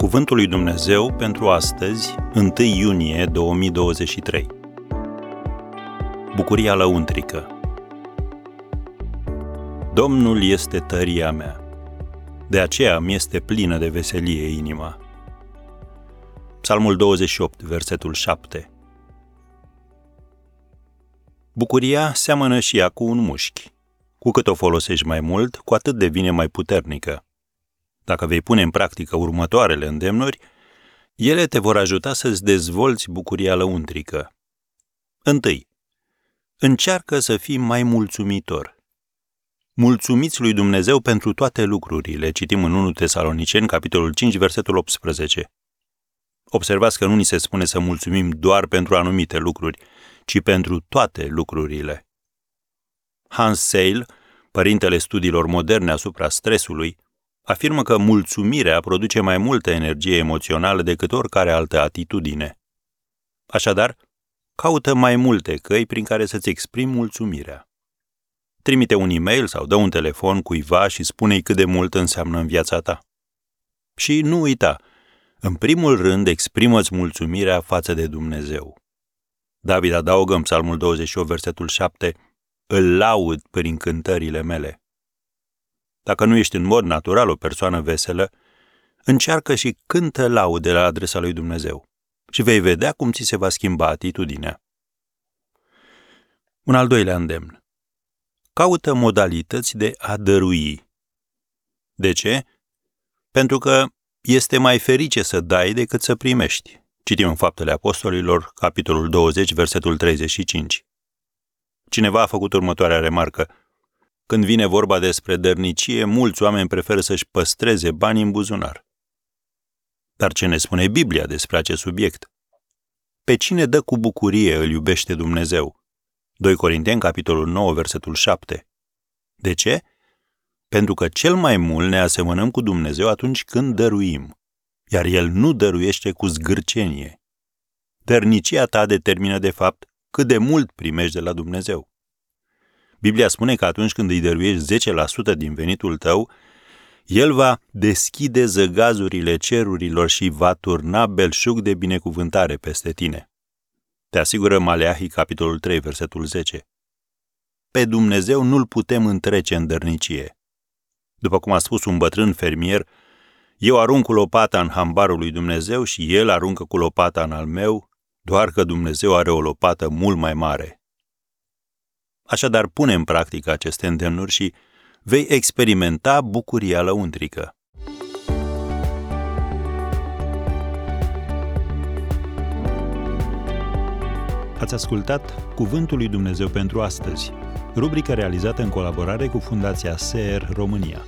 Cuvântul lui Dumnezeu pentru astăzi, 1 iunie 2023. Bucuria lăuntrică. Domnul este tăria mea. De aceea mi este plină de veselie inima. Psalmul 28, versetul 7. Bucuria seamănă și ea cu un mușchi. Cu cât o folosești mai mult, cu atât devine mai puternică. Dacă vei pune în practică următoarele îndemnuri, ele te vor ajuta să-ți dezvolți bucuria lăuntrică. Întâi, încearcă să fii mai mulțumitor. Mulțumiți lui Dumnezeu pentru toate lucrurile, citim în 1 Tesaloniceni, capitolul 5, versetul 18. Observați că nu ni se spune să mulțumim doar pentru anumite lucruri, ci pentru toate lucrurile. Hans Seil, părintele studiilor moderne asupra stresului, afirmă că mulțumirea produce mai multă energie emoțională decât oricare altă atitudine. Așadar, caută mai multe căi prin care să-ți exprimi mulțumirea. Trimite un e-mail sau dă un telefon cuiva și spune-i cât de mult înseamnă în viața ta. Și nu uita, în primul rând exprimă-ți mulțumirea față de Dumnezeu. David adaugă în Psalmul 28, versetul 7, Îl laud prin cântările mele. Dacă nu ești în mod natural o persoană veselă, încearcă și cântă laude la adresa lui Dumnezeu și vei vedea cum ți se va schimba atitudinea. Un al doilea îndemn. Caută modalități de a dărui. De ce? Pentru că este mai ferice să dai decât să primești. Citim în Faptele Apostolilor, capitolul 20, versetul 35. Cineva a făcut următoarea remarcă – când vine vorba despre dărnicie, mulți oameni preferă să-și păstreze banii în buzunar. Dar ce ne spune Biblia despre acest subiect? Pe cine dă cu bucurie îl iubește Dumnezeu? 2 Corinteni, capitolul 9, versetul 7. De ce? Pentru că cel mai mult ne asemănăm cu Dumnezeu atunci când dăruim, iar El nu dăruiește cu zgârcenie. Dărnicia ta determină, de fapt, cât de mult primești de la Dumnezeu. Biblia spune că atunci când îi dăruiești 10% din venitul tău, el va deschide zăgazurile cerurilor și va turna belșug de binecuvântare peste tine. Te asigură Maleahi, capitolul 3, versetul 10. Pe Dumnezeu nu-l putem întrece în dărnicie. După cum a spus un bătrân fermier, eu arunc cu lopata în hambarul lui Dumnezeu și el aruncă cu lopata în al meu, doar că Dumnezeu are o lopată mult mai mare. Așadar, pune în practică aceste îndemnuri și vei experimenta bucuria lăuntrică. Ați ascultat Cuvântul lui Dumnezeu pentru astăzi, rubrica realizată în colaborare cu Fundația SER România.